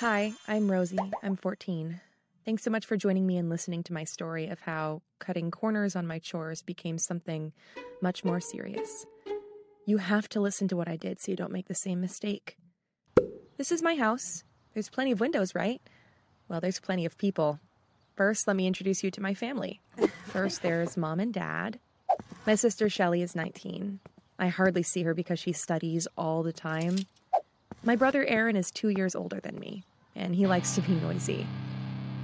Hi, I'm Rosie. I'm 14. Thanks so much for joining me and listening to my story of how cutting corners on my chores became something much more serious. You have to listen to what I did so you don't make the same mistake. This is my house. There's plenty of windows, right? Well, there's plenty of people. First, let me introduce you to my family. First, there's mom and dad. My sister Shelly is 19. I hardly see her because she studies all the time. My brother Aaron is two years older than me, and he likes to be noisy.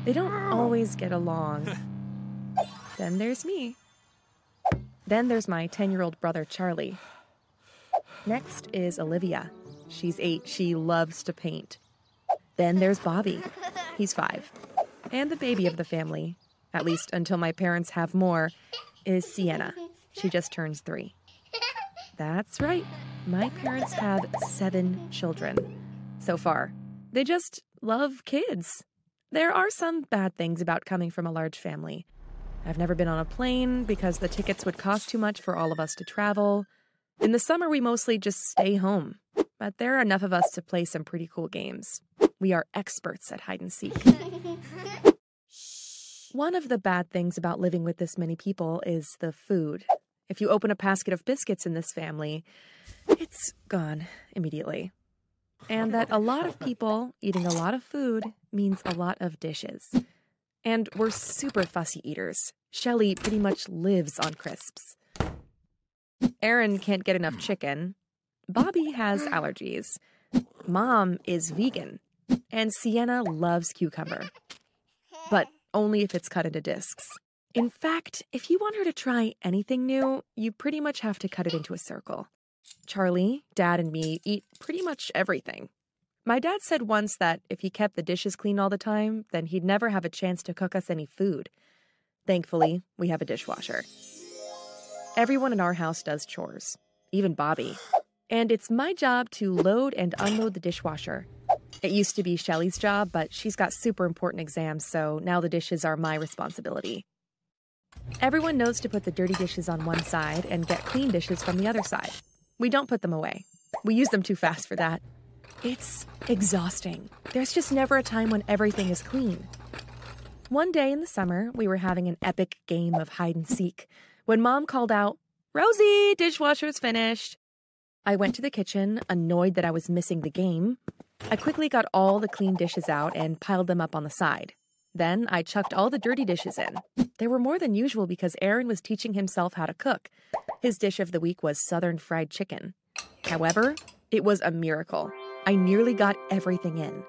They don't always get along. then there's me. Then there's my 10 year old brother Charlie. Next is Olivia. She's eight. She loves to paint. Then there's Bobby. He's five. And the baby of the family, at least until my parents have more, is Sienna. She just turns three. That's right. My parents have seven children so far. They just love kids. There are some bad things about coming from a large family. I've never been on a plane because the tickets would cost too much for all of us to travel. In the summer, we mostly just stay home, but there are enough of us to play some pretty cool games. We are experts at hide and seek. One of the bad things about living with this many people is the food. If you open a basket of biscuits in this family, it's gone immediately. And that a lot of people eating a lot of food means a lot of dishes. And we're super fussy eaters. Shelly pretty much lives on crisps. Aaron can't get enough chicken. Bobby has allergies. Mom is vegan. And Sienna loves cucumber. But only if it's cut into discs. In fact, if you want her to try anything new, you pretty much have to cut it into a circle. Charlie, Dad, and me eat pretty much everything. My dad said once that if he kept the dishes clean all the time, then he'd never have a chance to cook us any food. Thankfully, we have a dishwasher. Everyone in our house does chores, even Bobby. And it's my job to load and unload the dishwasher. It used to be Shelly's job, but she's got super important exams, so now the dishes are my responsibility. Everyone knows to put the dirty dishes on one side and get clean dishes from the other side. We don't put them away. We use them too fast for that. It's exhausting. There's just never a time when everything is clean. One day in the summer, we were having an epic game of hide and seek when mom called out, Rosie, dishwasher's finished. I went to the kitchen, annoyed that I was missing the game. I quickly got all the clean dishes out and piled them up on the side. Then I chucked all the dirty dishes in. There were more than usual because Aaron was teaching himself how to cook. His dish of the week was southern fried chicken. However, it was a miracle. I nearly got everything in.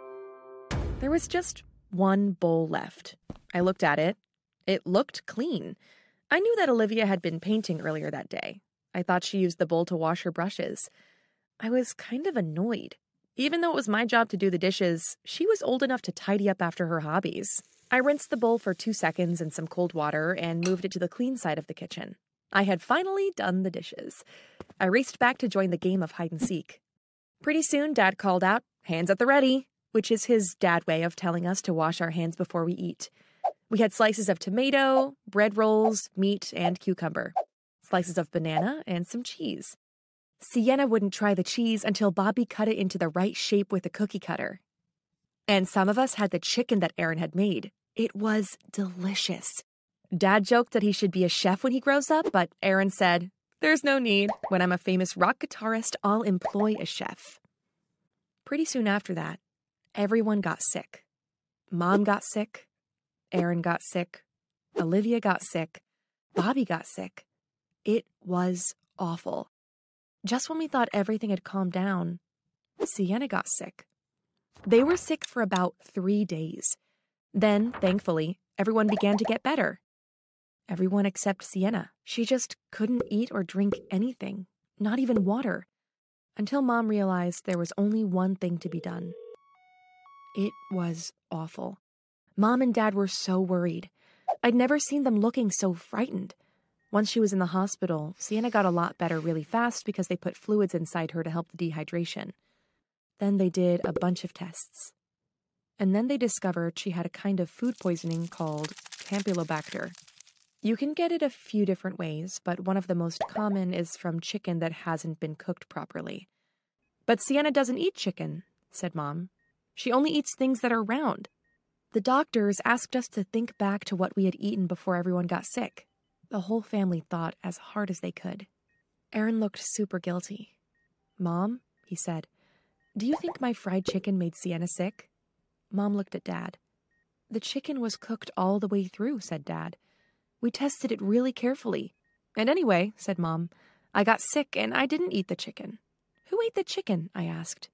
There was just one bowl left. I looked at it. It looked clean. I knew that Olivia had been painting earlier that day. I thought she used the bowl to wash her brushes. I was kind of annoyed. Even though it was my job to do the dishes, she was old enough to tidy up after her hobbies. I rinsed the bowl for two seconds in some cold water and moved it to the clean side of the kitchen. I had finally done the dishes. I raced back to join the game of hide and seek. Pretty soon, Dad called out, Hands at the ready, which is his dad way of telling us to wash our hands before we eat. We had slices of tomato, bread rolls, meat, and cucumber, slices of banana, and some cheese. Sienna wouldn't try the cheese until Bobby cut it into the right shape with a cookie cutter. And some of us had the chicken that Aaron had made. It was delicious. Dad joked that he should be a chef when he grows up, but Aaron said, There's no need. When I'm a famous rock guitarist, I'll employ a chef. Pretty soon after that, everyone got sick. Mom got sick. Aaron got sick. Olivia got sick. Bobby got sick. It was awful. Just when we thought everything had calmed down, Sienna got sick. They were sick for about three days. Then, thankfully, everyone began to get better. Everyone except Sienna. She just couldn't eat or drink anything, not even water, until mom realized there was only one thing to be done. It was awful. Mom and dad were so worried. I'd never seen them looking so frightened. Once she was in the hospital, Sienna got a lot better really fast because they put fluids inside her to help the dehydration. Then they did a bunch of tests. And then they discovered she had a kind of food poisoning called Campylobacter. You can get it a few different ways, but one of the most common is from chicken that hasn't been cooked properly. But Sienna doesn't eat chicken, said Mom. She only eats things that are round. The doctors asked us to think back to what we had eaten before everyone got sick. The whole family thought as hard as they could. Aaron looked super guilty. Mom, he said, do you think my fried chicken made Sienna sick? Mom looked at Dad. The chicken was cooked all the way through, said Dad. We tested it really carefully. And anyway, said Mom, I got sick and I didn't eat the chicken. Who ate the chicken? I asked.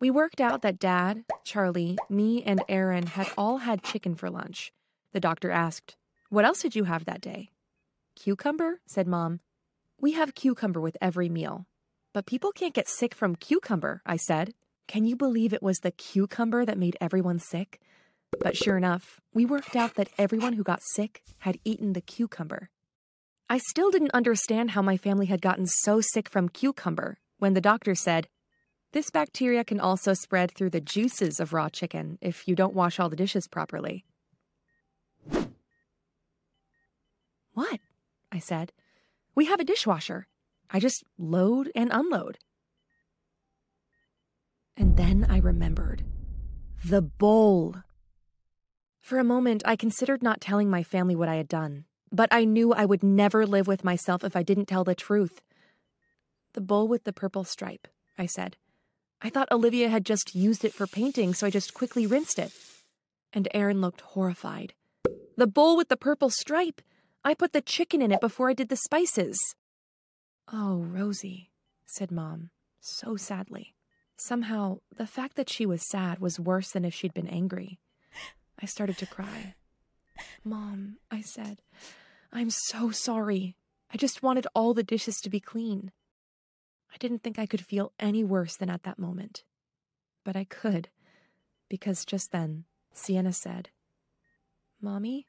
We worked out that Dad, Charlie, me, and Aaron had all had chicken for lunch. The doctor asked, What else did you have that day? Cucumber, said Mom. We have cucumber with every meal. But people can't get sick from cucumber, I said. Can you believe it was the cucumber that made everyone sick? But sure enough, we worked out that everyone who got sick had eaten the cucumber. I still didn't understand how my family had gotten so sick from cucumber when the doctor said, This bacteria can also spread through the juices of raw chicken if you don't wash all the dishes properly. What? I said. We have a dishwasher. I just load and unload. And then I remembered. The bowl. For a moment, I considered not telling my family what I had done, but I knew I would never live with myself if I didn't tell the truth. The bowl with the purple stripe, I said. I thought Olivia had just used it for painting, so I just quickly rinsed it. And Aaron looked horrified. The bowl with the purple stripe! I put the chicken in it before I did the spices. Oh, Rosie, said Mom, so sadly. Somehow, the fact that she was sad was worse than if she'd been angry. I started to cry. Mom, I said, I'm so sorry. I just wanted all the dishes to be clean. I didn't think I could feel any worse than at that moment. But I could, because just then, Sienna said, Mommy,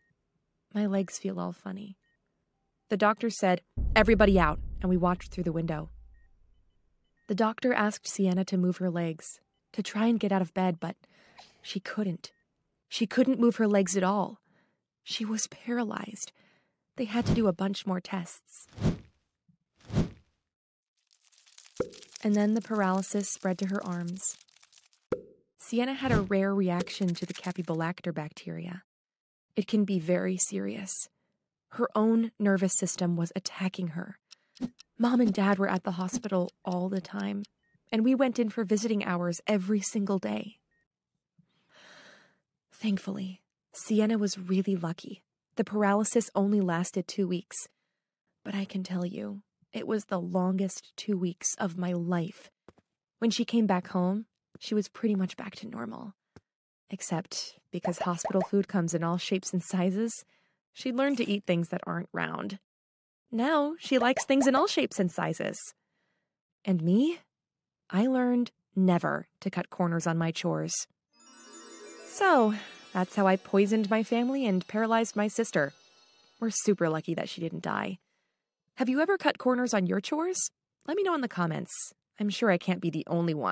my legs feel all funny. The doctor said, Everybody out, and we watched through the window. The doctor asked Sienna to move her legs, to try and get out of bed, but she couldn't. She couldn't move her legs at all. She was paralyzed. They had to do a bunch more tests. And then the paralysis spread to her arms. Sienna had a rare reaction to the Campylobacter bacteria. It can be very serious. Her own nervous system was attacking her. Mom and Dad were at the hospital all the time, and we went in for visiting hours every single day. Thankfully, Sienna was really lucky. The paralysis only lasted two weeks. But I can tell you, it was the longest two weeks of my life. When she came back home, she was pretty much back to normal. Except because hospital food comes in all shapes and sizes, she learned to eat things that aren't round. Now she likes things in all shapes and sizes. And me? I learned never to cut corners on my chores. So, that's how I poisoned my family and paralyzed my sister. We're super lucky that she didn't die. Have you ever cut corners on your chores? Let me know in the comments. I'm sure I can't be the only one.